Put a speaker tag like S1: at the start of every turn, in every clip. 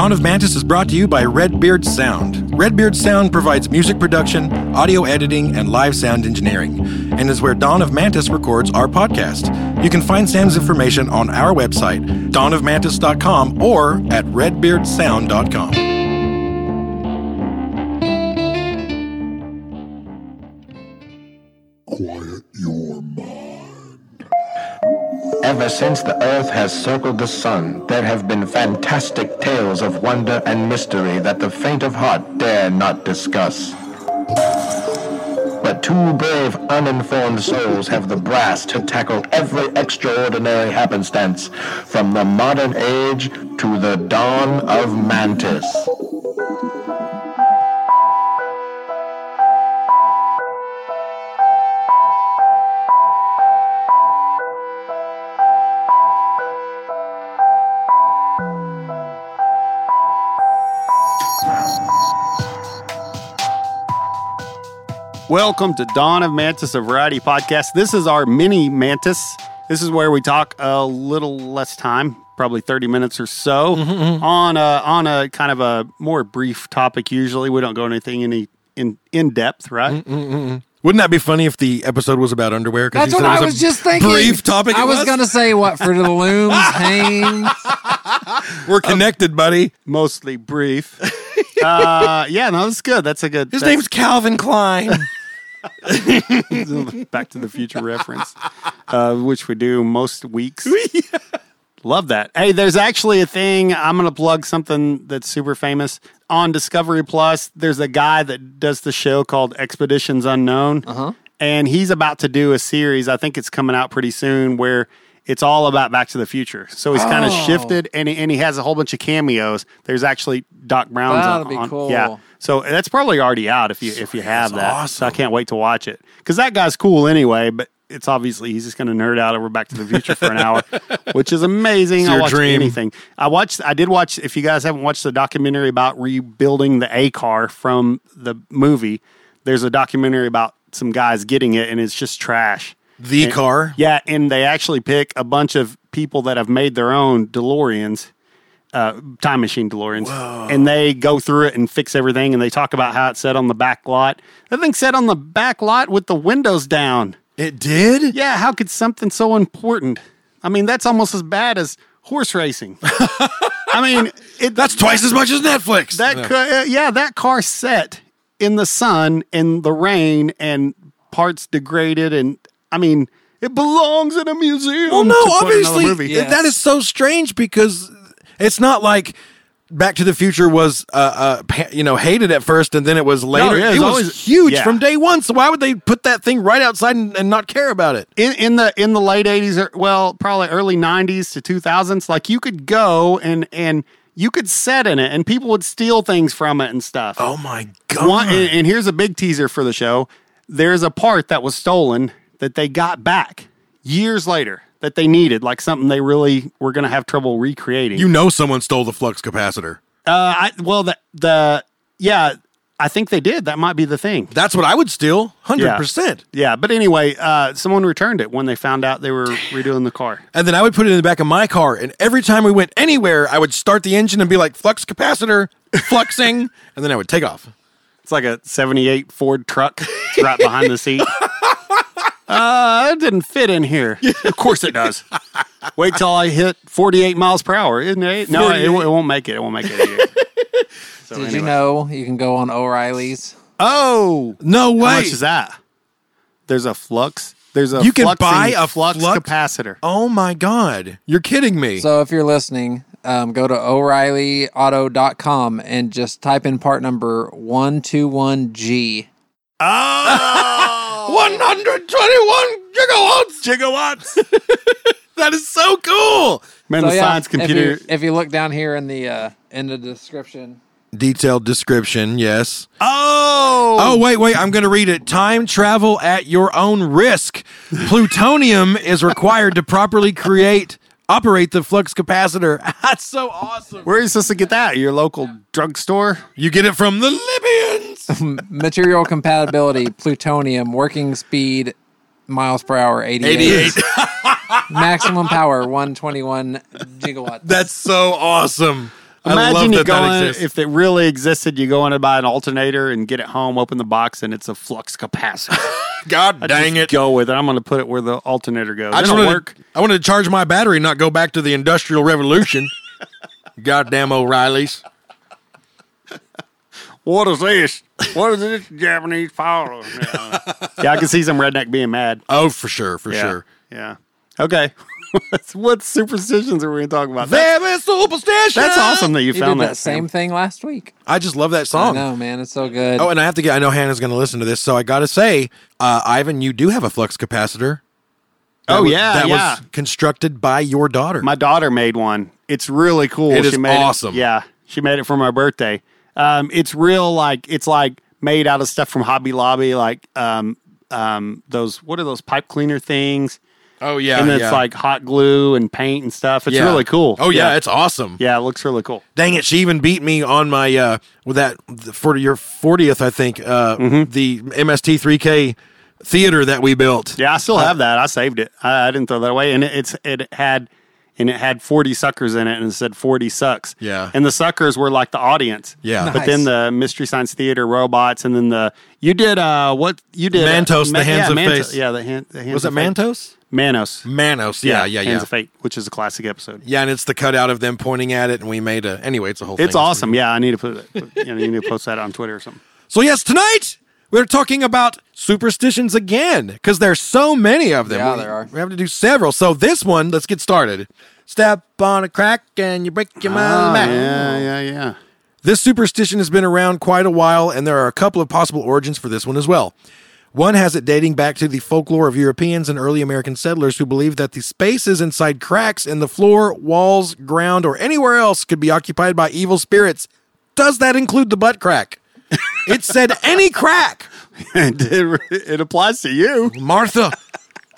S1: Dawn of Mantis is brought to you by Redbeard Sound. Redbeard Sound provides music production, audio editing, and live sound engineering, and is where Dawn of Mantis records our podcast. You can find Sam's information on our website, dawnofmantis.com, or at redbeardsound.com.
S2: Ever since the earth has circled the sun, there have been fantastic tales of wonder and mystery that the faint of heart dare not discuss. But two brave, uninformed souls have the brass to tackle every extraordinary happenstance, from the modern age to the dawn of Mantis.
S3: Welcome to Dawn of Mantis, a variety podcast. This is our mini Mantis. This is where we talk a little less time, probably 30 minutes or so, mm-hmm, mm-hmm. on a, on a kind of a more brief topic. Usually, we don't go anything any in in depth, right?
S1: Mm-hmm, Wouldn't that be funny if the episode was about underwear?
S4: That's
S1: you said
S4: what
S1: it
S4: I
S1: a
S4: was just thinking.
S1: Brief topic.
S4: I
S1: it
S4: was, gonna say Fruit of the Looms, Hanes.
S1: We're connected, buddy.
S3: Mostly brief. uh, yeah, no, that's good. That's a good.
S1: His
S3: that's-
S1: name's Calvin Klein.
S3: Back to the Future reference, uh, which we do most weeks. Love that. Hey, there's actually a thing. I'm going to plug something that's super famous on Discovery Plus. There's a guy that does the show called Expeditions Unknown, uh-huh. and he's about to do a series. I think it's coming out pretty soon where it's all about Back to the Future. So he's kind of
S4: Oh.
S3: shifted, and he, and he has a whole bunch of cameos. There's actually Doc Brown's
S4: That'll
S3: on,
S4: be
S3: on-
S4: cool.
S3: Yeah. So that's probably already out if you if you have that.
S1: awesome.
S3: So I can't wait to watch it because that guy's cool anyway. But it's obviously he's just going to nerd out over Back to the Future for an hour, which is amazing. I watch
S1: dream.
S3: anything. I watched. I did watch. If you guys haven't watched the documentary about rebuilding the A car from the movie, there's a documentary about some guys getting it, and it's just trash.
S1: the car.
S3: Yeah, and they actually pick a bunch of people that have made their own DeLoreans, uh, time machine DeLoreans, and they go through it and fix everything. And they talk about how it's set on the back lot. That thing set on the back lot with the windows down.
S1: It did.
S3: Yeah, how could something so important? I mean, that's almost as bad as horse racing. I mean, it,
S1: That's twice as much as Netflix.
S3: that
S1: Yeah.
S3: ca- uh, yeah, that car set in the sun in the rain and parts degraded and I mean it belongs in a museum.
S1: Well, no, obviously th- that is so strange because it's not like Back to the Future was, uh, uh, you know, hated at first and then it was later.
S3: yeah,
S1: it was
S3: always-
S1: huge
S3: yeah.
S1: from day one. So why would they put that thing right outside and, and not care about it?
S3: in, in the in the late eighties or well, probably early nineties to two thousands, like you could go and and you could set in it and people would steal things from it and stuff.
S1: Oh my god!
S3: One, and, and here's a big teaser for the show. There's a part that was stolen that they got back years later that they needed, like something they really were going to have trouble recreating.
S1: you know, someone stole the flux capacitor.
S3: Uh, I well the the yeah, I think they did. That might be the thing.
S1: That's what I would steal, hundred percent.
S3: Yeah, but anyway, uh, someone returned it when they found out they were redoing the car.
S1: And then I would put it in the back of my car, and every time we went anywhere, I would start the engine and be like, "Flux capacitor, fluxing," and then I would take off.
S3: It's like a '78 Ford truck It's right behind the seat. Uh, it didn't fit in here. Of course it does. Wait till I hit 48 miles per hour, isn't it? No, it, won't- it won't make it. It won't make it. So
S4: Did
S3: anyway.
S4: you know you can go on O'Reilly's?
S3: Oh,
S1: No way!
S3: how much is that? There's a flux. There's a
S1: You can buy a
S3: flux,
S1: flux-
S3: capacitor.
S1: Oh my god! You're kidding me.
S4: So if you're listening, um, go to O'ReillyAuto.com and just type in part number 121G.
S1: oh, 121 gigawatts.
S3: Gigawatts.
S1: that is so cool.
S3: Man,
S4: So,
S3: the
S4: yeah,
S3: science computer.
S4: If you, if you look down here in the uh, in the description,
S1: Detailed description, yes.
S3: oh,
S1: Oh, wait, wait. I'm going to read it. Time travel at your own risk. Plutonium is required to properly create, operate the flux capacitor. That's so awesome.
S3: where are you supposed to get that? Your local drugstore?
S1: You get it from the Libyans.
S4: material compatibility, plutonium, working speed, miles per hour, 88.
S1: 88.
S4: Maximum power, 121 gigawatts.
S1: That's so awesome. I love
S3: Imagine you
S1: that
S3: go
S1: that
S3: in, if it really existed, you go in and buy an alternator and get it home, open the box, and it's a flux capacitor.
S1: God dang
S3: Just
S1: it.
S3: Go with it. I'm going to put it where the alternator goes.
S1: I just
S3: It'll
S1: wanted
S3: work.
S1: To, I wanted to charge my battery, not go back to the Industrial Revolution. Goddamn O'Reilly's.
S3: What is this? What is this Japanese powder? Yeah. yeah, I can see some redneck being mad.
S1: Oh, for sure, for
S3: Yeah.
S1: sure.
S3: Yeah. Okay. what superstitions are we going to talk about? That-
S1: Very superstition.
S3: that's awesome that you,
S4: You
S3: found
S4: did
S3: that.
S4: that same thing last week.
S1: I just love that
S4: I
S1: song.
S4: know, man. It's so good.
S1: Oh, and I have to get. I know Hannah's going to listen to this, so I got to say, uh, Ivan, you do have a flux capacitor. That
S3: Oh,
S1: was-
S3: yeah,
S1: that
S3: yeah.
S1: was constructed by your daughter.
S3: My daughter made one. It's really cool.
S1: It is
S3: she made
S1: awesome.
S3: yeah, she made it for my birthday. Um, it's real like it's like made out of stuff from Hobby Lobby, like um, um, those what are those pipe cleaner things?
S1: oh yeah,
S3: and
S1: yeah.
S3: it's like hot glue and paint and stuff. It's
S1: Yeah.
S3: really cool.
S1: Oh yeah, it's awesome.
S3: yeah, it looks really cool.
S1: Dang it, she even beat me on my uh with that for your 40th, I think, uh
S3: Mm-hmm.
S1: the MST3K theater that we built.
S3: Yeah, I still have that. I saved it. I, I didn't throw that away, and it, it's it had and it had forty suckers in it, and it said forty sucks.
S1: Yeah.
S3: and the suckers were like the audience.
S1: Yeah.
S3: but then the Mystery Science Theater robots, and then the you did uh what you did uh,
S1: Mantos, the Hands
S3: yeah,
S1: of
S3: Manto-
S1: Face.
S3: Yeah, the, hand, the hands.
S1: Was it
S3: of Fate.
S1: Mantos?
S3: Manos.
S1: Manos. Yeah, yeah, yeah.
S3: Hands of Fate, which is a classic episode.
S1: Yeah, and it's the cutout of them pointing at it, and we made a. Anyway, it's a whole.
S3: It's
S1: thing.
S3: awesome. Yeah, I need to put it. You know, you need to post that on Twitter or something.
S1: So yes, tonight we're talking about superstitions again because there's so many of them.
S4: Yeah,
S1: we,
S4: there are.
S1: We have to do several. So this one, let's get started. Step on a crack and you break your
S3: Oh, ah,
S1: back.
S3: yeah, yeah, yeah.
S1: This superstition has been around quite a while, and there are a couple of possible origins for this one as well. One has it dating back to the folklore of Europeans and early American settlers who believed that the spaces inside cracks in the floor, walls, ground, or anywhere else could be occupied by evil spirits. Does that include the butt crack? It said any crack.
S3: it, it applies to you.
S1: Martha,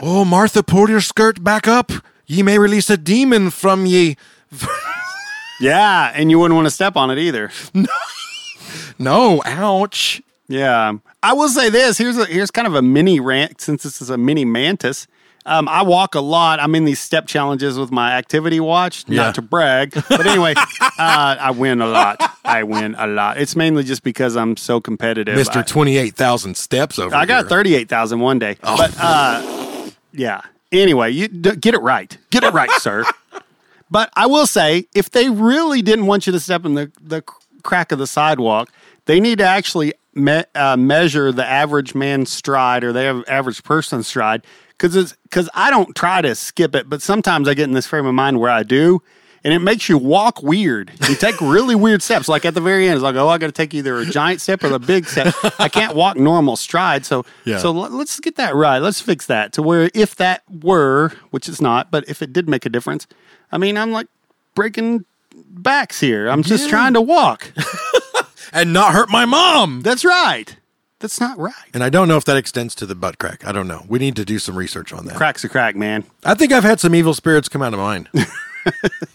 S1: oh, Martha, pull your skirt back up. Ye may release a demon from ye.
S3: Yeah, and you wouldn't want to step on it either.
S1: No, ouch.
S3: Yeah, I will say this. Here's a here's kind of a mini rant since this is a mini mantis. Um, I walk a lot. I'm in these step challenges with my activity watch.
S1: Yeah.
S3: Not to brag, but anyway, uh, I win a lot. I win a lot. It's mainly just because I'm so competitive.
S1: Mr. 28,000 steps over
S3: I got
S1: here.
S3: thirty-eight thousand one day,
S1: Oh.
S3: but uh, yeah. Anyway, you d- get it right. Get it right, sir. But I will say, if they really didn't want you to step in the the crack of the sidewalk, they need to actually me- uh, measure the average man's stride or the av- average person's stride. Because because I don't try to skip it, but sometimes I get in this frame of mind where I do. And it makes you walk weird. You take really weird steps. Like at the very end, it's like, oh, I got to take either a giant step or the big step. I can't walk normal stride. So,
S1: Yeah.
S3: so let- let's get that right. Let's fix that to where if that were, which it's not, but if it did make a difference, I mean, I'm like breaking backs here. I'm just trying to walk.
S1: and not hurt my mom.
S3: That's right. That's not right.
S1: And I don't know if that extends to the butt crack. I don't know. We need to do some research on that.
S3: Crack's a crack, man.
S1: I think I've had some evil spirits come out of mine.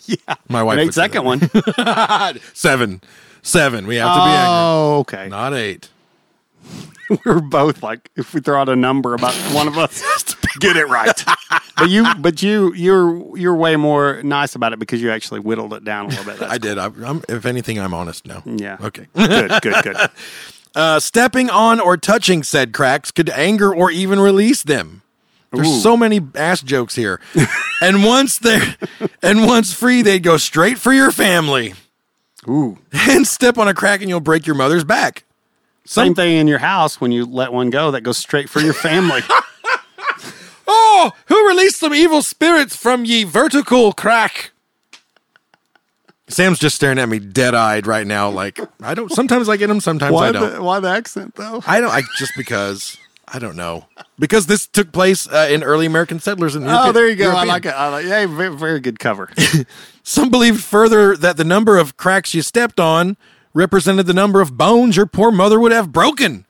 S3: Yeah.
S1: My wife. Would
S3: second one.
S1: Seven. Seven. We have to be angry.
S3: Oh, okay.
S1: Not eight.
S3: We're both like, if we throw out a number about one of us, get it right. but you, but you, you're you're way more nice about it because you actually whittled it down a little bit. That's
S1: I did. I, I'm, if anything, I'm honest now.
S3: Yeah.
S1: Okay.
S3: good, good, good.
S1: Uh, stepping on or touching said cracks could anger or even release them. There's
S3: Ooh.
S1: so many ass jokes here. and once they're and once free, they'd go straight for your family.
S3: Ooh.
S1: And step on a crack and you'll break your mother's back.
S3: Same thing in your house when you let one go that goes straight for your family.
S1: Oh, who released some evil spirits from ye vertical crack? Sam's just staring at me dead eyed right now. Like I don't. Sometimes I get him. Sometimes I don't.
S3: the, why the accent though?
S1: I don't. I just because I don't know because this took place uh, in early American settlers. In
S3: Oh, there you go. I like it. I like. Yeah, very, very good cover.
S1: Some believed further that the number of cracks you stepped on represented the number of bones your poor mother would have broken.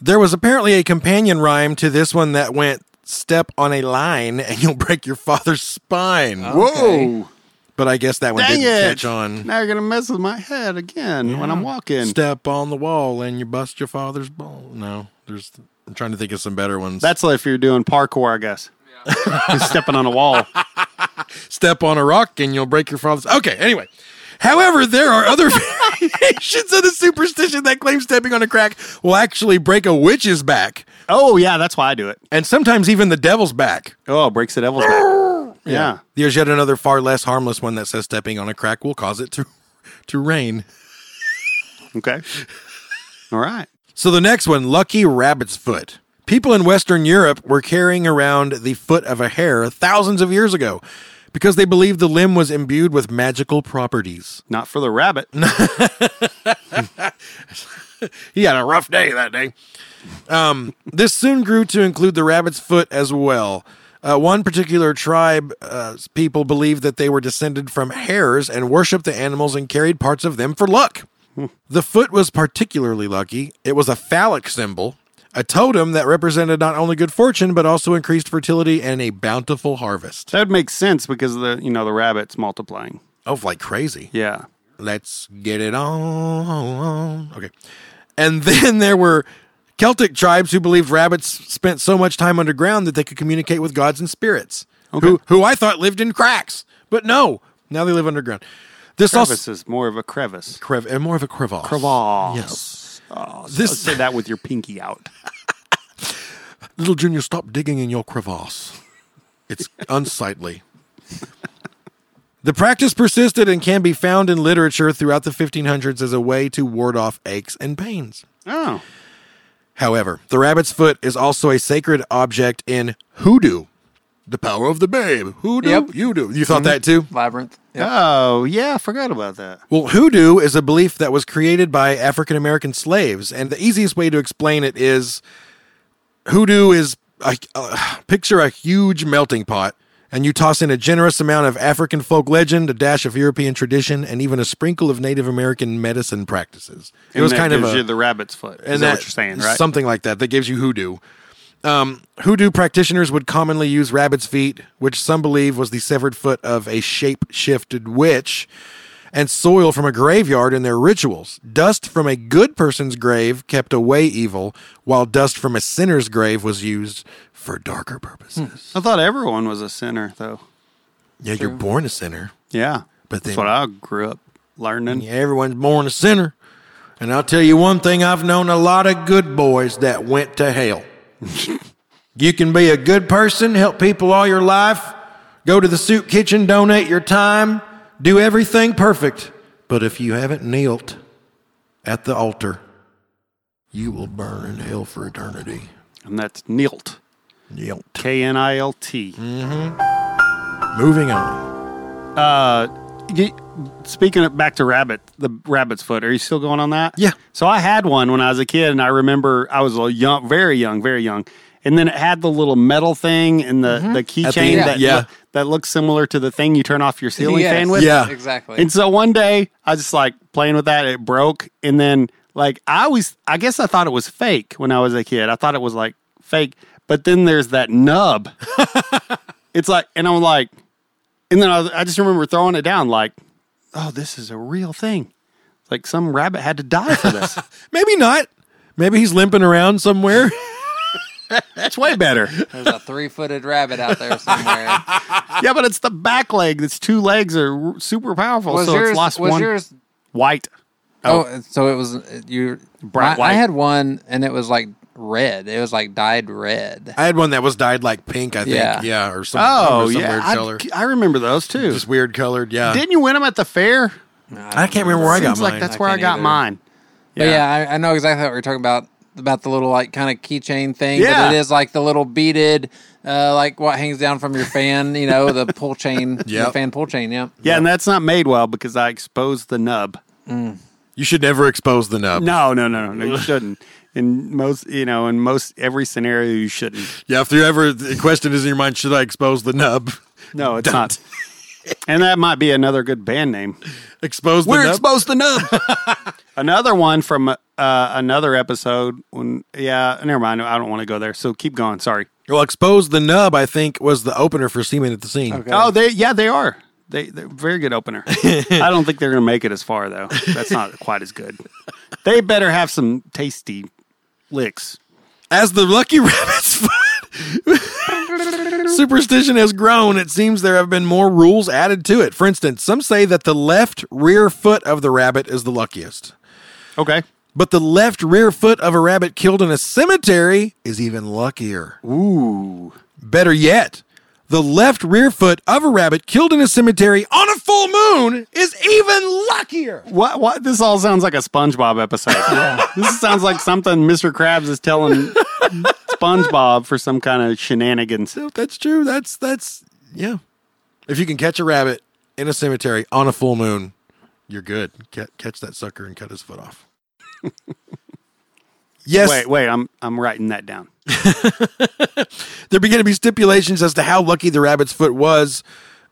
S1: There was apparently a companion rhyme to this one that went step on a line and you'll break your father's spine.
S3: Whoa!
S1: But I guess that one
S3: Dang
S1: didn't
S3: it!
S1: catch on.
S3: Now you're gonna mess with my head again when I'm walking.
S1: Step on the wall and you bust your father's ball. No, there's. I'm trying to think of some better ones.
S3: That's if you're doing parkour, I guess. You're stepping on a wall.
S1: step on a rock and you'll break your father's. Okay, anyway. However, there are other variations of the superstition that claim stepping on a crack will actually break a witch's back,
S3: Oh yeah, that's why I do it.
S1: and sometimes even the devil's back.
S3: Oh, breaks the devil's back. Yeah.
S1: There's yet another far less harmless one that says stepping on a crack will cause it to to rain.
S3: Okay. All right.
S1: So the next one, lucky rabbit's foot. People in Western Europe were carrying around the foot of a hare thousands of years ago because they believed the limb was imbued with magical properties.
S3: Not for the rabbit.
S1: He had a rough day that day. Um, this soon grew to include the rabbit's foot as well. Uh, one particular tribe uh, people believed that they were descended from hares and worshipped the animals and carried parts of them for luck. The foot was particularly lucky. It was a phallic symbol, a totem that represented not only good fortune but also increased fertility and a bountiful harvest.
S3: That would make sense because the you know the rabbit's multiplying.
S1: Oh, like crazy.
S3: Yeah.
S1: Let's get it on. Okay. And then there were Celtic tribes who believed rabbits spent so much time underground that they could communicate with gods and spirits, who, who I thought lived in cracks. But no, now they live underground. This
S3: Crevice
S1: also
S3: is more of a crevice.
S1: crev- and more of a crevasse.
S3: Crevasse.
S1: Yes.
S3: Oh, this
S1: This
S3: say that with your pinky out.
S1: little junior, stop digging in your crevasse. It's unsightly. The practice persisted and can be found in literature throughout the 1500s as a way to ward off aches and pains.
S3: Oh.
S1: However, the rabbit's foot is also a sacred object in hoodoo. The power of the babe. Hoodoo.
S4: Yep.
S1: You do. You thought that too?
S4: Labyrinth. Yep.
S3: Oh, yeah, I forgot about that.
S1: Well, hoodoo is a belief that was created by African American slaves, and the easiest way to explain it is hoodoo is a, uh, picture a huge melting pot, and you toss in a generous amount of African folk legend, a dash of European tradition, and even a sprinkle of Native American medicine practices. It
S3: And
S1: was
S3: that
S1: kind of a
S3: you the rabbit's foot. Is
S1: and
S3: that what you're saying, right?
S1: Something like that. That gives you hoodoo. Um, hoodoo practitioners would commonly use rabbit's feet, which some believe was the severed foot of a shape shifted witch, and soil from a graveyard in their rituals. Dust from a good person's grave kept away evil, while dust from a sinner's grave was used for darker purposes. Hmm.
S3: I thought everyone was a sinner, though.
S1: Yeah, you're born a sinner,
S3: Yeah.
S1: but
S3: That's what I grew up learning.
S1: Yeah, everyone's born a sinner. And I'll tell you one thing I've known a lot of good boys that went to hell. you can be a good person, help people all your life, go to the soup kitchen, donate your time, do everything perfect. But if you haven't kneeled at the altar, you will burn in hell for eternity.
S3: And that's Nilt.
S1: Knelt.
S3: K N I L T.
S1: Moving on.
S3: Uh, speaking of back to rabbit, the rabbit's foot. Are you still going on that?
S1: Yeah.
S3: So I had one when I was a kid, and I remember I was a young, very young, very young, and then it had the little metal thing and the mm-hmm. the keychain that
S1: yeah.
S3: loo- that looks similar to the thing you turn off your ceiling
S4: Yes,
S3: fan with.
S1: Yeah.
S4: Exactly.
S3: And so one day I was just like playing with that, it broke, and then like I always, I guess I thought it was fake when I was a kid. I thought it was like fake, but then there's that nub. it's like, and I'm like, and then I, I just remember throwing it down, like, oh, this is a real thing. Like some rabbit had to die for this.
S1: Maybe not. Maybe he's limping around somewhere.
S3: That's way better.
S4: There's a three-footed rabbit out there somewhere.
S3: yeah, but it's the back leg. That's two legs are super powerful.
S4: Was
S3: so
S4: yours?
S3: it's lost
S4: was
S3: one.
S4: yours?
S3: White.
S4: Oh, oh. so it was uh, you.
S3: Bright
S4: I, I had one, and it was like red. It was like dyed red.
S1: I had one that was dyed like pink, I think. Yeah,
S4: Yeah.
S1: or some,
S3: Oh,
S1: or some
S3: yeah.
S1: weird
S3: I,
S1: color.
S3: I remember those too.
S1: Just weird colored, yeah.
S3: Didn't you win them at the fair?
S1: I can't remember where I got
S3: Seems like that's
S4: I
S3: where I got
S4: either.
S3: mine.
S4: But yeah, I, I know exactly what you're talking about about the little like kind of keychain thing.
S3: Yeah.
S4: But it is like the little beaded, uh, like what hangs down from your fan. You know, the pull chain,
S1: Yep.
S4: the fan pull chain. Yeah.
S3: Yeah, and that's not made well because I exposed the nub.
S1: You should never expose the nub.
S3: No, no, no, no, no you shouldn't. In most, you know, in most every scenario, you shouldn't.
S1: Yeah, if you ever the question is in your mind, should I expose the nub?
S3: No, it's not. And that might be another good band name.
S1: Expose the
S3: We're
S1: nub.
S3: exposed to nub. another one from uh, another episode. When yeah, never mind. I don't want to go there. So keep going. Sorry.
S1: well, expose the nub. I think was the opener for Seaman at the Scene.
S3: Oh, they yeah, they are. They they're very good opener. I don't think they're going to make it as far though. That's not quite as good. They better have some tasty licks.
S1: As the lucky rabbit's foot. superstition has grown, it seems there have been more rules added to it. For instance, some say that the left rear foot of the rabbit is the luckiest.
S3: Okay.
S1: But the left rear foot of a rabbit killed in a cemetery is even luckier.
S3: Ooh.
S1: Better yet, the left rear foot of a rabbit killed in a cemetery on a full moon is even luckier.
S3: What? What? This all sounds like a SpongeBob episode. This sounds like something Mr. Krabs is telling SpongeBob for some kind of shenanigans.
S1: No, that's true. That's that's yeah. If you can catch a rabbit in a cemetery on a full moon, you're good. Ca- catch that sucker and cut his foot off. yes,
S3: Wait, wait. I'm I'm writing that down.
S1: there began to be stipulations as to how lucky the rabbit's foot was,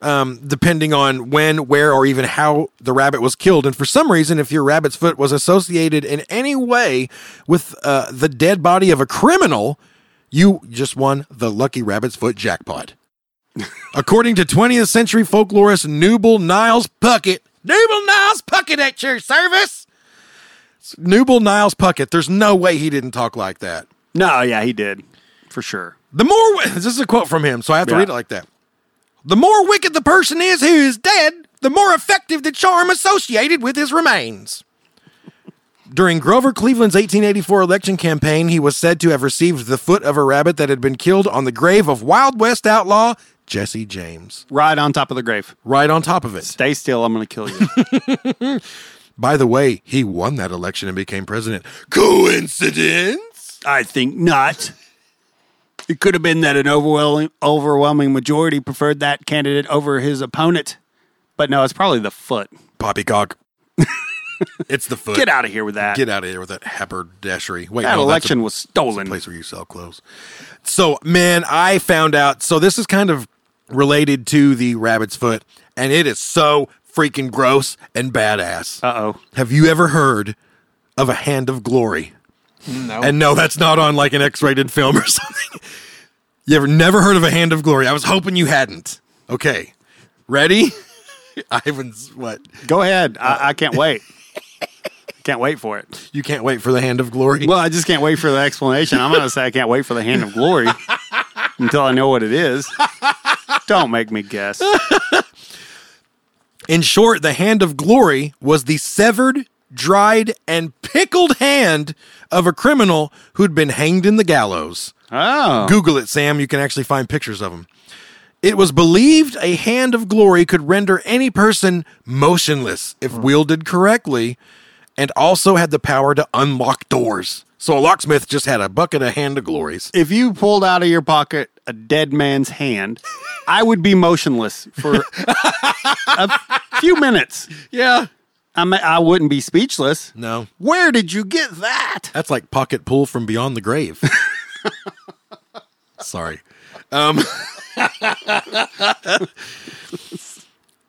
S1: um, depending on when, where, or even how the rabbit was killed. And for some reason, if your rabbit's foot was associated in any way with uh, the dead body of a criminal, you just won the lucky rabbit's foot jackpot. According to 20th century folklorist Newbell Niles Puckett, Newbell Niles Puckett at your service. Newbell Niles Puckett. There's no way he didn't talk like that.
S3: No, yeah, he did for sure.
S1: The more this is a quote from him, so I have to
S3: Yeah.
S1: read it like that. The more wicked the person is who is dead, the more effective the charm associated with his remains. During Grover Cleveland's 1884 election campaign, he was said to have received the foot of a rabbit that had been killed on the grave of Wild West outlaw Jesse James.
S3: Right on top of the grave.
S1: Right on top of it.
S3: Stay still. I'm going to kill you.
S1: By the way, he won that election and became president. Coincidence?
S3: I think not. It could have been that an overwhelming overwhelming majority preferred that candidate over his opponent. But no, it's probably the foot.
S1: Poppycock. it's the foot.
S3: Get out of here with that.
S1: Get out of here with that haberdashery. Wait,
S3: that
S1: no, that's a-
S3: election was stolen.
S1: place where you sell clothes. So, man, I found out. So, this is kind of related to the rabbit's foot, and it is so freaking gross and badass.
S3: Uh oh.
S1: Have you ever heard of a hand of glory?
S4: No.
S1: And no, that's not on like an X rated film or something. You ever never heard of a hand of glory? I was hoping you hadn't. Okay. Ready? Ivan's what?
S3: Go ahead. I, I can't wait. can't wait for it.
S1: You can't wait for the hand of glory.
S3: Well, I just can't wait for the explanation. I'm going to say I can't wait for the hand of glory until I know what it is. Don't make me guess.
S1: In short, the hand of glory was the severed, dried, and pickled hand of a criminal who'd been hanged in the gallows.
S3: Oh.
S1: Google it, Sam. You can actually find pictures of him. It was believed a hand of glory could render any person motionless if hmm. wielded correctly, and also had the power to unlock doors. So a locksmith just had a bucket of hand of glories.
S3: If you pulled out of your pocket a dead man's hand, I would be motionless for a few minutes.
S1: Yeah.
S3: I mean, I wouldn't be speechless.
S1: No,
S3: Where did you get that?
S1: that's like pocket pull from beyond the grave. Sorry. Um,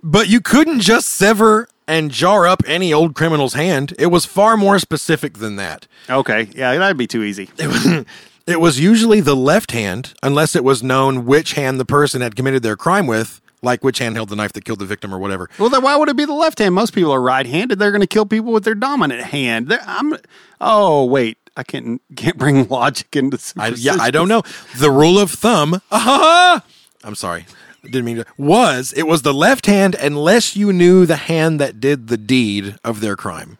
S1: but you couldn't just sever and jar up any old criminal's hand. It was far more specific than that.
S3: Okay, yeah, that'd be too easy.
S1: It was usually the left hand, unless it was known which hand the person had committed their crime with, like which hand held the knife that killed the victim or whatever.
S3: Well, then why would it be the left hand? Most people are right-handed. They're going to kill people with their dominant hand. They're, I'm. Oh wait, I can't can't bring logic into.
S1: I, yeah, I don't know. The rule of thumb, ah, I'm sorry, didn't mean to, was it was the left hand unless you knew the hand that did the deed of their crime.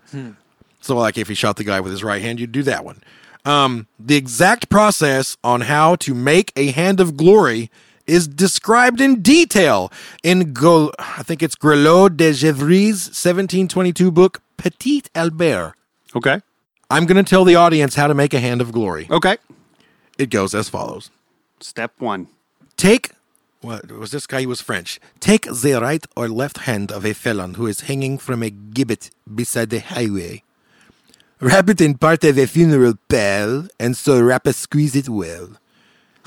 S1: So, like if he shot the guy with his right hand, you'd do that one. Um, the exact process on how to make a hand of glory is described in detail in Go, I think it's Grelot de Gevry's 1722 book, Petit Albert.
S3: Okay.
S1: I'm going to tell the audience how to make a hand of glory.
S3: Okay.
S1: It goes as follows.
S3: Step one.
S1: Take what was this guy? He was French. Take the right or left hand of a felon who is hanging from a gibbet beside the highway. Wrap it in part of a funeral pall, and so wrap it, squeeze it well.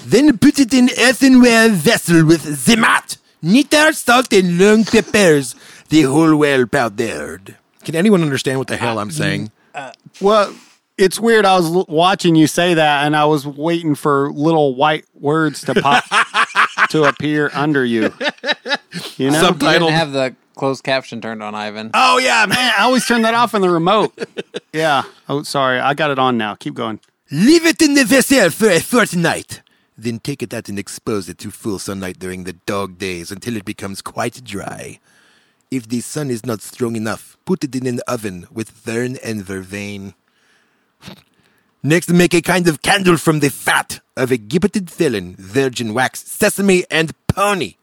S1: Then put it in earthenware vessel with zemat, nitar, salt, and long peppers, the whole well powdered. Can anyone understand what the hell I'm uh, saying?
S3: Uh, well, it's weird. I was l- watching you say that, and I was waiting for little white words to pop to appear under you. You know,
S1: Sub-
S4: You didn't have the closed caption turned on, Ivan.
S3: Oh yeah, man! I always turn that off in the remote. Yeah. Oh, sorry. I got it on now. Keep going.
S1: Leave it in the vessel for a fortnight. Then take it out and expose it to full sunlight during the dog days until it becomes quite dry. If the sun is not strong enough, put it in an oven with fern and vervain. Next, make a kind of candle from the fat of a gibbeted felon, virgin wax, sesame, and pony,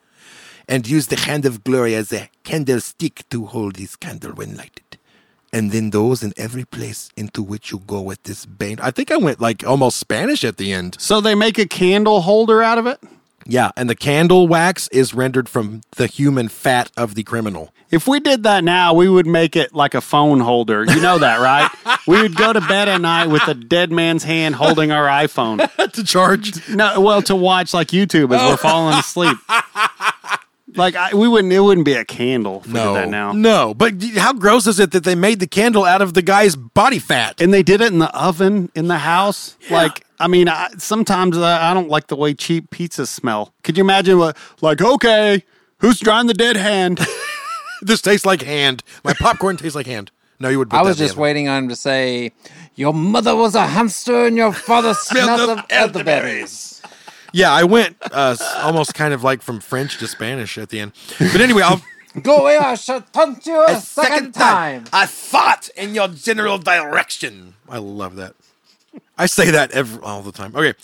S1: and use the hand of glory as a candlestick to hold his candle when lighted. And then those in every place into which you go with this bane. I think I went like almost Spanish at the end.
S3: So they make a candle holder out of it?
S1: Yeah, and the candle wax is rendered from the human fat of the criminal.
S3: If we did that now, we would make it like a phone holder. You know that, right? we would go to bed at night with a dead man's hand holding our iPhone.
S1: to charge.
S3: No, well, to watch like YouTube as we're falling asleep. Like I, we wouldn't, it wouldn't be a candle if we did that now.
S1: No, but how gross is it that they made the candle out of the guy's body fat?
S3: And they did it in the oven in the house. Like, I mean, I, sometimes I, I don't like the way cheap pizzas smell. Could you imagine what, like, okay, who's drawing the dead hand?
S1: this tastes like hand. My popcorn tastes like hand. No, you would. Put
S4: I was
S1: in
S4: just
S1: oven.
S4: waiting on him to say, "Your mother was a hamster and your father smelled
S1: of
S4: of elderberries."
S1: Yeah, I went uh, almost kind of like from French to Spanish at the end. But anyway, I'll.
S4: Go away! I shall taunt you a, second, time.
S1: I fought in your general direction. I love that. I say that every, all the time. Okay.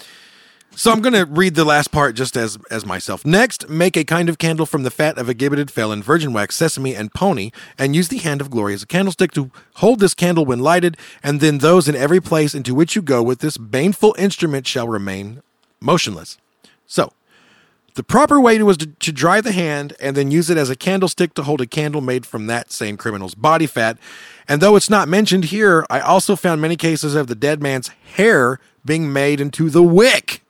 S1: So I'm going to read the last part just as as myself. Next, make a kind of candle from the fat of a gibbeted felon, virgin wax, sesame, and pony, and use the hand of glory as a candlestick to hold this candle when lighted, and then those in every place into which you go with this baneful instrument shall remain motionless. So, the proper way was to, to dry the hand and then use it as a candlestick to hold a candle made from that same criminal's body fat. And though it's not mentioned here, I also found many cases of the dead man's hair being made into the wick.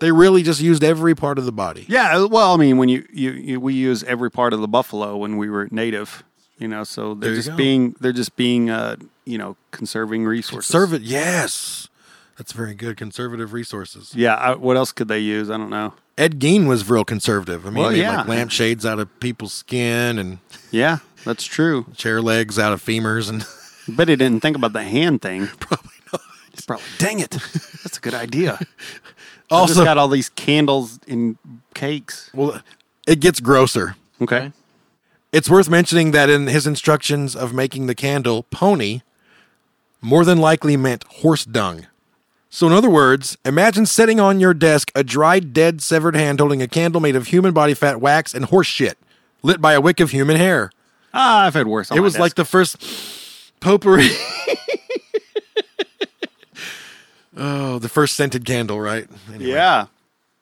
S1: They really just used every part of the body.
S3: yeah, well, I mean, when you, you, you we use every part of the buffalo when we were native, you know, so they're
S1: There
S3: just being they're just being uh, you know, conserving resources.
S1: Conservative, yes. That's very good. Conservative resources.
S3: Yeah, I, what else could they use? I don't know.
S1: Ed Gein was real conservative. I mean,
S3: Well, yeah.
S1: like lampshades out of people's skin and
S3: Yeah, that's true.
S1: chair legs out of femurs and
S3: Bet he didn't think about the hand thing.
S1: probably not.
S3: Probably. Dang it, that's a good idea. Also,
S1: Also,
S3: just got all these candles and cakes.
S1: well, it gets grosser.
S3: Okay.
S1: It's worth mentioning that in his instructions of making the candle, pony more than likely meant horse dung. So, in other words, imagine setting on your desk a dried, dead, severed hand holding a candle made of human body fat, wax, and horse shit, lit by a wick of human hair.
S3: Ah, I've had worse. On
S1: it was like the first potpourri. oh, the first scented candle, right? Anyway.
S3: yeah,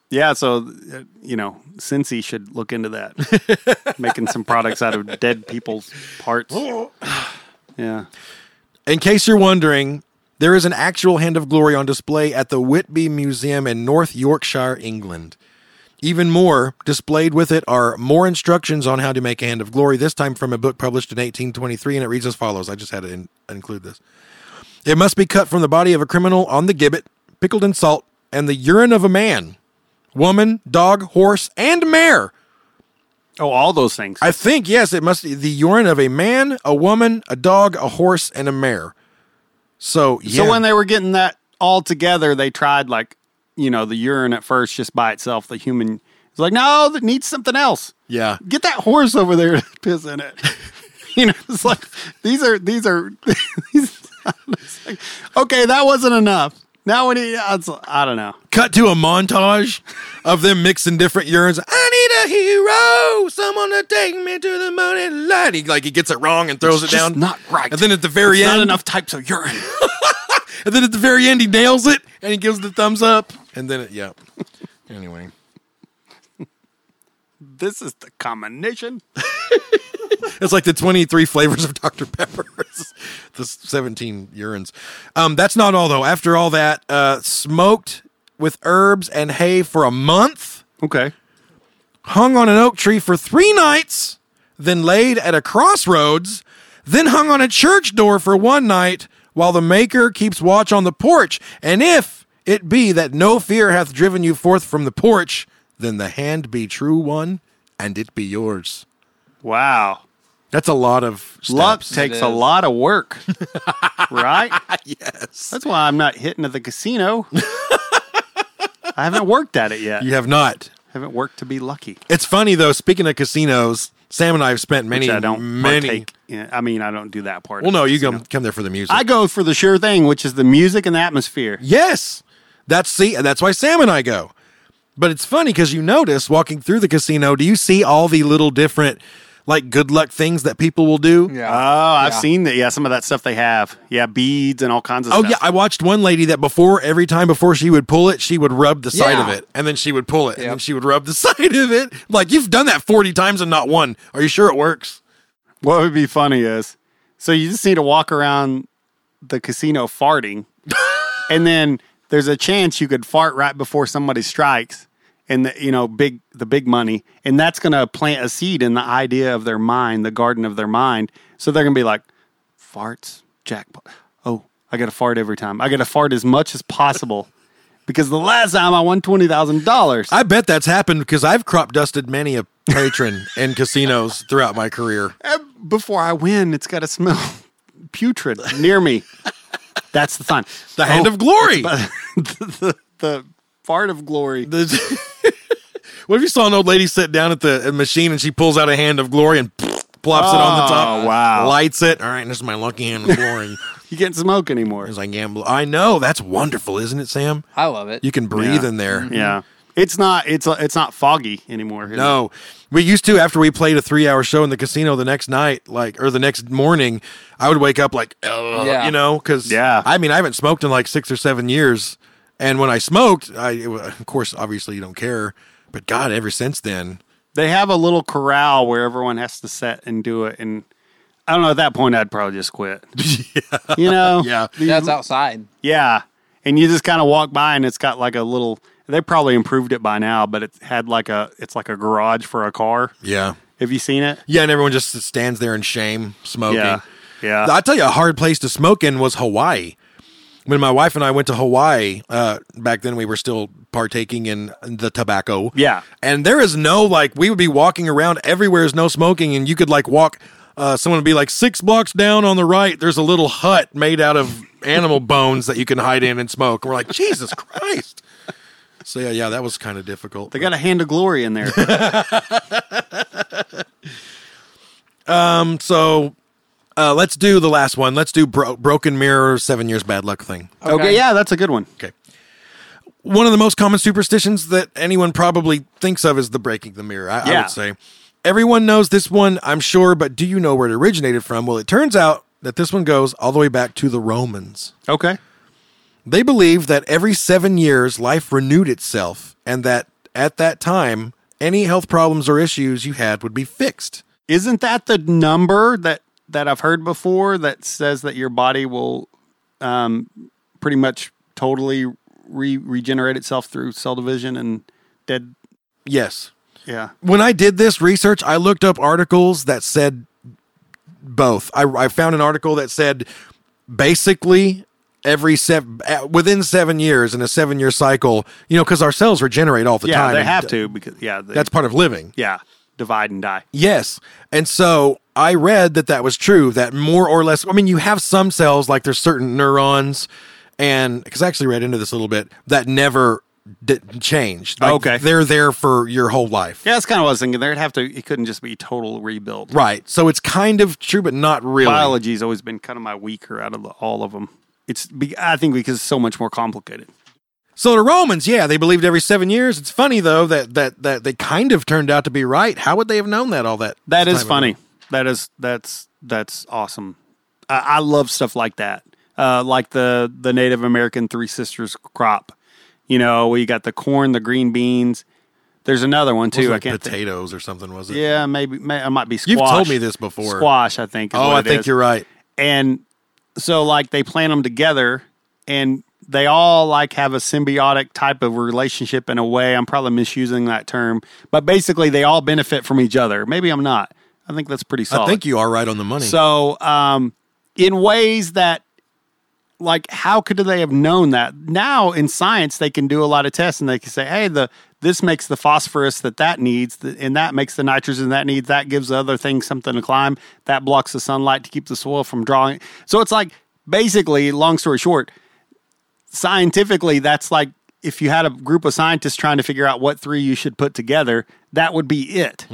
S3: yeah. So uh, you know, Scentsy should look into that, making some products out of dead people's parts. Yeah.
S1: In case you're wondering, there is an actual Hand of Glory on display at the Whitby Museum in North Yorkshire, England. Even more, displayed with it are more instructions on how to make a Hand of Glory, this time from a book published in 1823, and it reads as follows. I just had to in- include this. It must be cut from the body of a criminal on the gibbet, pickled in salt, and the urine of a man, woman, dog, horse, and mare.
S3: Oh, all those things.
S1: I think, yes, it must be the urine of a man, a woman, a dog, a horse, and a mare. So, yeah.
S3: So when they were getting that all together, they tried like, you know, the urine at first just by itself. The human is like, no, that needs something else.
S1: yeah.
S3: Get that horse over there to piss in it. you know, it's like these are these are these. it's like, okay, that wasn't enough. Now when he, I don't know.
S1: cut to a montage of them mixing different urines. I need a hero, someone to take me to the moon and light. He like he gets it wrong and throws
S3: It's
S1: it down.
S3: not right.
S1: And then at the very
S3: It's
S1: end,
S3: not enough types of urine.
S1: and then at the very end, he nails it and he gives the thumbs up. And then it, yeah. anyway,
S3: this is the combination.
S1: it's like the twenty-three flavors of Dr Pepper. It's the seventeen urines. Um, that's not all though. After all that, uh, smoked with herbs and hay for a month.
S3: Okay.
S1: hung on an oak tree for three nights, then laid at a crossroads, then hung on a church door for one night, while the Maker keeps watch on the porch. And if it be that no fear hath driven you forth from the porch, then the hand be true one, and it be yours.
S3: Wow.
S1: That's a lot of
S3: Luck takes a lot of work, right?
S1: Yes.
S3: That's why I'm not hitting at the casino. I haven't worked at it yet.
S1: You have not.
S3: haven't worked to be lucky.
S1: It's funny though. Speaking of casinos, Sam and I have spent many,
S3: Which I don't
S1: many.
S3: partake in. I mean, I don't do that part.
S1: Well, no, you
S3: casino.
S1: come come there for the music.
S3: I go for the sure thing, which is the music and the atmosphere.
S1: yes, that's see, that's why Sam and I go. But it's funny because you notice walking through the casino. Do you see all the little different, like good luck things that people will do?
S4: Yeah.
S3: Oh, I've
S4: Yeah.
S3: seen that. Yeah, some of that stuff they have. Yeah, beads and all kinds of
S1: Oh
S3: stuff.
S1: yeah, I watched one lady that before every time before she would pull it, she would rub the side of it, and then she would pull it, and then she would rub the side of it. Like you've done that forty times and not one. Are you sure it works?
S3: What would be funny is, so you just need to walk around the casino farting, and then there's a chance you could fart right before somebody strikes, and the, you know big the big money, and that's going to plant a seed in the idea of their mind, the garden of their mind. So they're going to be like, farts, jackpot. Oh, I got to fart every time. I got to fart as much as possible. Because the last time I won twenty thousand dollars,
S1: I bet that's happened because I've crop dusted many a patron in casinos throughout my career.
S3: Eh, before I win, it's got to smell putrid near me. That's the sign.
S1: The hand
S3: Oh,
S1: of glory.
S3: the, the, the fart of glory.
S1: The- what if you saw an old lady sit down at the uh, machine and she pulls out a hand of glory and plops it on the top?
S3: Oh, wow.
S1: Lights it. All right, this is my lucky hand of glory.
S3: You can't smoke anymore.
S1: As I gamble, I know that's wonderful, isn't it, Sam?
S4: I love it.
S1: You can breathe
S3: Yeah.
S1: in there.
S3: Yeah, it's not. It's it's not foggy anymore. is it?
S1: No, we used to after we played a three-hour show in the casino the next night, like or the next morning. I would wake up like, Ugh,
S4: Yeah.
S1: you know, because
S3: Yeah.
S1: I mean, I haven't smoked in like six or seven years, and when I smoked, I it of course obviously you don't care, but God, ever since then,
S3: They have a little corral where everyone has to set and do it, and I don't know. At that point, I'd probably just quit. yeah. You know.
S1: yeah,
S4: That's outside.
S3: Yeah. And you just kind of walk by and it's got like a little they probably improved it by now, but it had like a it's like a garage for a car.
S1: yeah,
S3: Have you seen it?
S1: yeah, and everyone just stands there in shame smoking.
S3: Yeah. Yeah.
S1: I'll tell you, a hard place to smoke in was Hawaii. When my wife and I went to Hawaii, uh, back then we were still partaking in the tobacco.
S3: Yeah.
S1: And there is no, like, we would be walking around, everywhere is no smoking, and you could, like, walk, uh, someone would be like, six blocks down on the right, there's a little hut made out of animal bones that you can hide in and smoke. And we're like, Jesus Christ. So, yeah, yeah, that was kind of difficult.
S3: they got a hand of glory in there.
S1: um, so, uh, let's do the last one. Let's do bro- Broken Mirror, Seven Years Bad Luck thing.
S3: okay. yeah, that's a good one.
S1: Okay. One of the most common superstitions that anyone probably thinks of is the breaking the mirror. I, I would say everyone knows this one, I'm sure, but do you know where it originated from? Well, it turns out that this one goes all the way back to the Romans.
S3: Okay.
S1: They believed that every seven years life renewed itself, and that at that time, any health problems or issues you had would be fixed.
S3: Isn't that the number that that I've heard before that says that your body will um, pretty much totally re- regenerate itself through cell division and dead?
S1: Yes.
S3: Yeah.
S1: when I did this research, I looked up articles that said both. I, I found an article that said basically every seven within seven years in a seven year cycle, you know, because our cells regenerate all the
S3: Yeah,
S1: time.
S3: they have to because yeah, they,
S1: That's part of living.
S3: yeah, divide and die.
S1: Yes. And so I read that that was true, that more or less, I mean, you have some cells, like there's certain neurons, and because I actually read into this a little bit, that never d- changed. Like,
S3: Okay.
S1: They're there for your whole life.
S3: Yeah, that's kind of what I was thinking. There'd have to. It couldn't just be total rebuild.
S1: Right. So it's kind of true, but not really.
S3: Biology's always been kind of my weaker out of the, all of them. It's be, I think because it's so much more complicated.
S1: So the Romans, yeah, they believed every seven years. It's funny though that that that they kind of turned out to be right. How would they have known that all that?
S3: That is
S1: time ago?
S3: That is that's that's awesome. I, I love stuff like that. Uh, like the the Native American Three Sisters crop. You know, we got the corn, the green beans. There's another one too.
S1: like
S3: I can't. think.
S1: potatoes or something, was it?
S3: Yeah, maybe. May, it might be squash.
S1: You've told me this before.
S3: Squash, I think. is
S1: Oh, I think
S3: is.
S1: you're right.
S3: and so like they plant them together and they all like have a symbiotic type of relationship in a way i'm probably misusing that term but basically they all benefit from each other maybe i'm not i think that's pretty solid
S1: I think you are right on the money.
S3: so um in ways that like how could they have known that now in science they can do a lot of tests and they can say hey the this makes the phosphorus that that needs and that makes the nitrogen that needs that gives the other thing something to climb that blocks the sunlight to keep the soil from drawing so it's like basically long story short scientifically that's like if you had a group of scientists trying to figure out what three you should put together, that would be it.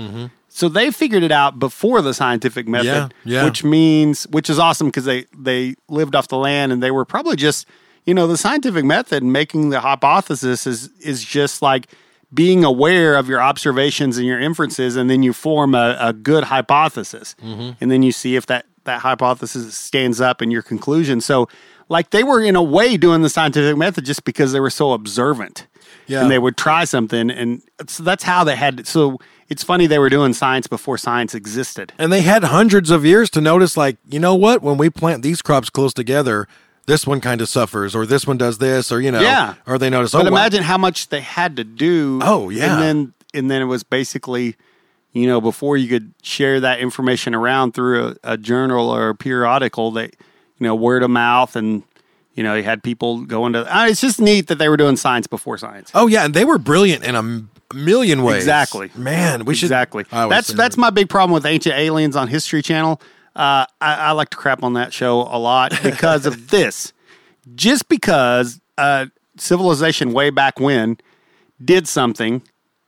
S3: So they figured it out before the scientific method,
S1: Yeah, yeah.
S3: which means which is awesome because they they lived off the land and they were probably just you know the scientific method making the hypothesis is is just like being aware of your observations and your inferences and then you form a, a good hypothesis
S1: Mm-hmm.
S3: and then you see if that that hypothesis stands up in your conclusion so like they were in a way doing the scientific method just because they were so observant
S1: Yeah.
S3: and they would try something and so that's how they had so it's funny they were doing science before science existed
S1: And they had hundreds of years to notice, like, you know what? When we plant these crops close together, this one kind of suffers, or this one does this, or you know,
S3: Yeah.
S1: or they notice.
S3: But
S1: oh, wow.
S3: imagine how much they had to do.
S1: Oh, yeah.
S3: and then and then it was basically, you know, before you could share that information around through a, a journal or a periodical, that you know, word of mouth, and you know, you had people going to. Uh, it's just neat that they were doing science before science.
S1: Oh yeah, and they were brilliant in a m- million ways.
S3: Exactly.
S1: Man, we should
S3: exactly. That's that's my big problem with Ancient Aliens on History Channel. Uh, I, I like to crap on that show a lot because of this. Just because uh, civilization way back when did something,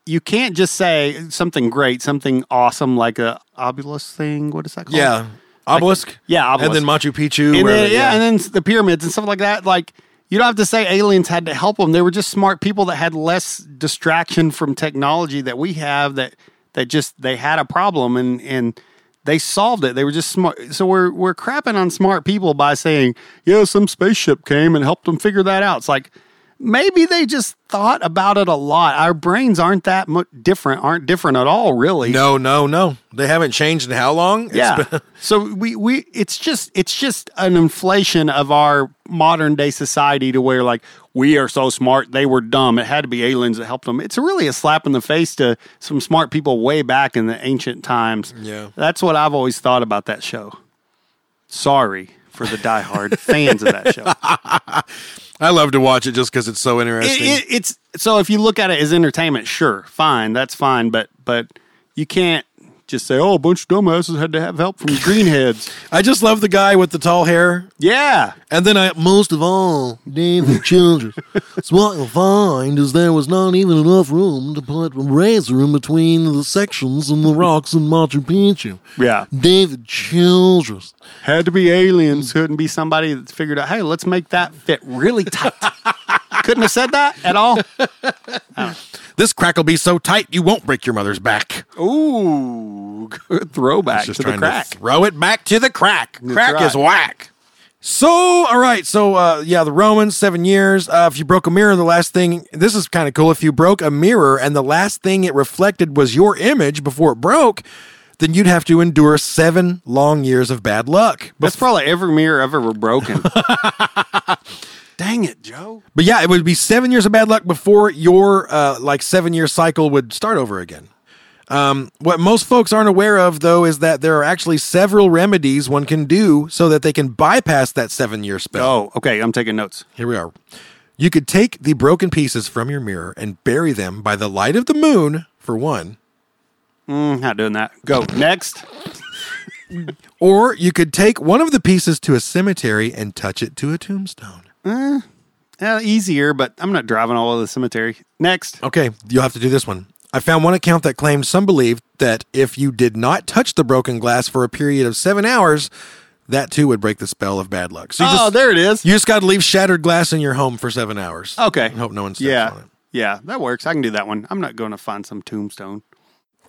S3: you can't just say something great, something awesome like a obelisk thing. What is that called?
S1: yeah. Obelisk,
S3: yeah,
S1: and then. Machu Picchu,
S3: and then,
S1: they-
S3: yeah, and then the pyramids and stuff like that. Like you don't have to say aliens had to help them. They were just smart people that had less distraction from technology that we have. That that just they had a problem and and they solved it. They were just smart. So we're we're crapping on smart people by saying, yeah, some spaceship came and helped them figure that out. It's like maybe they just thought about it a lot. Our brains aren't that much different. Aren't different at all, really.
S1: no, no, no, they haven't changed in how long?
S3: Yeah.
S1: been-
S3: so we we it's just it's just an inflation of our modern day society to where like we are so smart they were dumb. It had to be aliens that helped them. It's really a slap in the face to some smart people way back in the ancient times.
S1: Yeah.
S3: That's what I've always thought about that show. Sorry for the diehard fans of that show.
S1: I love to watch it just because it's so
S3: It-
S1: interesting.
S3: it- it's so if you look at it as entertainment, sure, fine, that's fine, but but you can't just say, "Oh, a bunch of dumbasses had to have help from greenheads."
S1: I just love the guy with the tall hair,
S3: yeah,
S1: and then I most of all, David Childress. so what you'll find is there was not even enough room to put a razor in between the sections and the rocks in Machu Picchu.
S3: yeah.
S1: David Childress.
S3: Had to be aliens. Couldn't be somebody that figured out, hey, let's make that fit really tight. Couldn't have said that at all.
S1: This crack will be so tight you won't break your mother's back.
S3: Ooh, good throwback
S1: Just
S3: to the crack.
S1: to throw it back to the crack. crack
S3: right.
S1: is whack. So, all right. So, uh, yeah, the Romans, seven years. Uh, if you broke a mirror, the last thing, this is kind of cool. If you broke a mirror and the last thing it reflected was your image before it broke, then you'd have to endure seven long years of bad luck. But,
S3: That's probably every mirror I've ever broken. Dang it, Joe.
S1: but yeah, it would be seven years of bad luck before your, uh, like, seven year cycle would start over again. Um, what most folks aren't aware of, though, is that there are actually several remedies one can do so that they can bypass that seven year spell.
S3: Oh, okay. I'm taking notes.
S1: Here we are. You could take the broken pieces from your mirror and bury them by the light of the moon, for one.
S3: Mm, not doing that. Go next.
S1: Or you could take one of the pieces to a cemetery and touch it to a tombstone.
S3: Uh, easier, but I'm not driving all over the cemetery. Next.
S1: Okay, you'll have to do this one. I found one account that claimed some believed that if you did not touch the broken glass for a period of seven hours, that too would break the spell of bad luck. So
S3: Oh,
S1: just,
S3: there it is.
S1: you just got to leave shattered glass in your home for seven hours.
S3: Okay.
S1: And hope no one steps
S3: Yeah.
S1: on it.
S3: Yeah, that works. I can do that one. I'm not going to find some tombstone.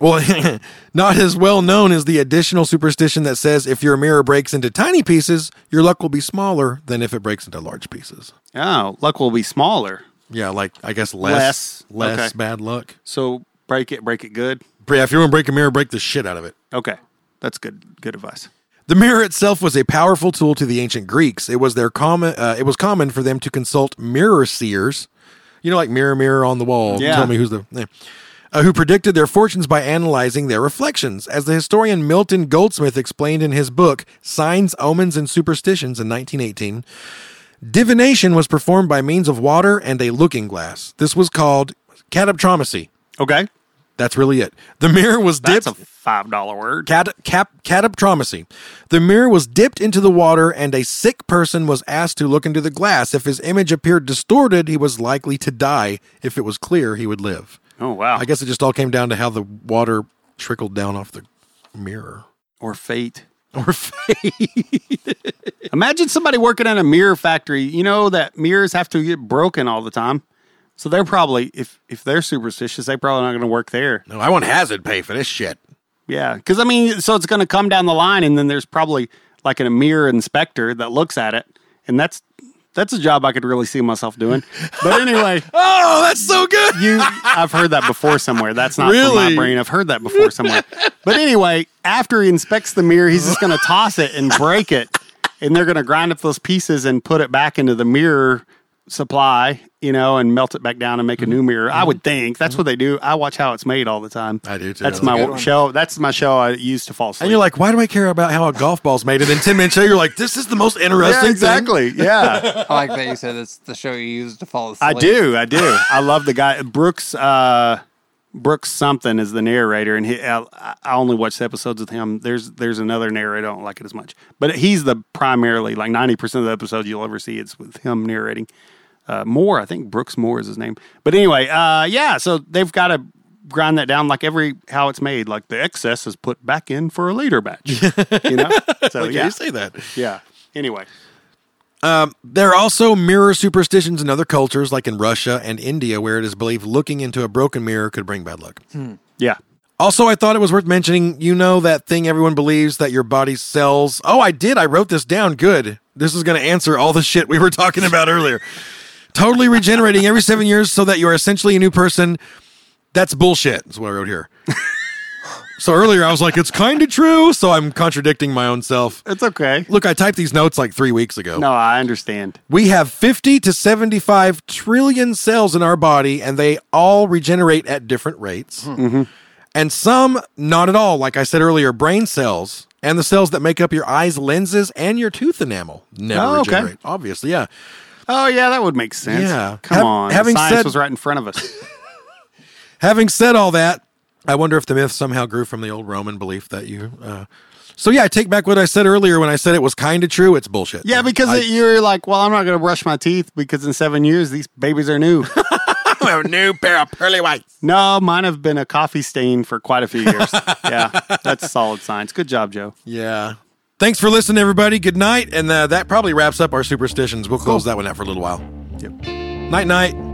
S1: Well, not as well known as the additional superstition that says if your mirror breaks into tiny pieces, your luck will be smaller than if it breaks into large pieces.
S3: Oh, luck will be smaller.
S1: Yeah, like I guess less
S3: Less.
S1: less,
S3: Okay.
S1: bad luck.
S3: So break it, break it good.
S1: Yeah, if you want to break a mirror, break the shit out of it.
S3: Okay, that's good. Good advice.
S1: The mirror itself was a powerful tool to the ancient Greeks. It was their common. Uh, it was common for them to consult mirror seers. You know, like mirror, mirror on the wall.
S3: Yeah.
S1: Tell me who's the. yeah. Uh, who predicted their fortunes by analyzing their reflections. As the historian Milton Goldsmith explained in his book, Signs, Omens, and Superstitions in 1918, divination was performed by means of water and a looking glass. This was called catoptromacy.
S3: Okay,
S1: That's really it. The mirror was dipped.
S3: that's a five dollar word.
S1: Cat, cap, cataptromacy. The mirror was dipped into the water, and a sick person was asked to look into the glass. If his image appeared distorted, he was likely to die. If it was clear, he would live.
S3: Oh wow!
S1: I guess it just all came down to how the water trickled down off the mirror.
S3: or fate.
S1: Or fate.
S3: Imagine somebody working in a mirror factory. You know that mirrors have to get broken all the time. So they're probably if if they're superstitious, they're probably not going to work there.
S1: no, I want hazard pay for this shit.
S3: Yeah, because I mean, so it's going to come down the line, and then there's probably like a mirror inspector that looks at it, and that's that's a job I could really see myself doing. But anyway,
S1: Oh, that's so good.
S3: you I've heard that before somewhere. That's not from
S1: Really?
S3: my brain. I've heard that before somewhere. But anyway, after he inspects the mirror, he's just going to toss it and break it, and they're going to grind up those pieces and put it back into the mirror supply, you know, and melt it back down and make a new mirror. I would think that's what they do. I watch how it's made all the time.
S1: I do, too.
S3: That's
S1: That's
S3: my show. That's my show I used to fall asleep.
S1: And you're like, why do I care about how a golf ball's made? And then 10 minutes later, you're like, this is the most interesting
S3: yeah,
S1: thing.
S3: exactly. Yeah.
S4: I like that you said it's the show you used to fall asleep.
S3: I do. I do. I love the guy Brooks. Uh, Brooks something is the narrator, and he. I, I only watch episodes with him. There's there's another narrator. I don't like it as much, but he's the primarily like ninety percent of the episodes you'll ever see. It's with him narrating. Uh, Moore, I think Brooks Moore is his name. But anyway, uh, yeah. So they've got to grind that down like every how it's made. Like the excess is put back in for a later batch. you know. So
S1: Like, yeah,
S3: yeah,
S1: you say that.
S3: yeah. Anyway,
S1: There are also mirror superstitions in other cultures, like in Russia and India, where it is believed looking into a broken mirror could bring bad luck.
S3: yeah.
S1: Also, I thought it was worth mentioning. You know that thing everyone believes that your body cells. Oh, I did. I wrote this down. Good. This is going to answer all the shit we were talking about earlier. Totally regenerating every seven years so that you are essentially a new person. That's bullshit. That's what I wrote here. so earlier I was like, it's kind of true. So I'm contradicting my own self.
S3: It's okay.
S1: Look, I typed these notes like three weeks ago.
S3: No, I understand.
S1: We have 50 to 75 trillion cells in our body, and they all regenerate at different rates.
S3: Mm-hmm.
S1: And some not at all. Like I said earlier, brain cells and the cells that make up your eyes lenses and your tooth enamel never
S3: Oh, okay.
S1: regenerate. Obviously, yeah.
S3: Oh yeah, that would make sense.
S1: Yeah.
S3: come
S1: Hav-
S3: on.
S1: having
S3: Science
S1: said-
S3: was right in front of us.
S1: Having said all that, I wonder if the myth somehow grew from the old Roman belief that you. Uh, so yeah, I take back what I said earlier when I said it was kind of true. It's bullshit.
S3: yeah, because
S1: I,
S3: it, you're like, well, I'm not going to brush my teeth because in seven years these babies are new.
S1: a new pair of pearly whites.
S3: no, mine have been a coffee stain for quite a few years. yeah, that's solid science. Good job, Joe.
S1: Yeah. Thanks for listening, everybody. Good night. And uh, that probably wraps up our superstitions. We'll close that one out for a little while.
S3: Yep.
S1: Night, night.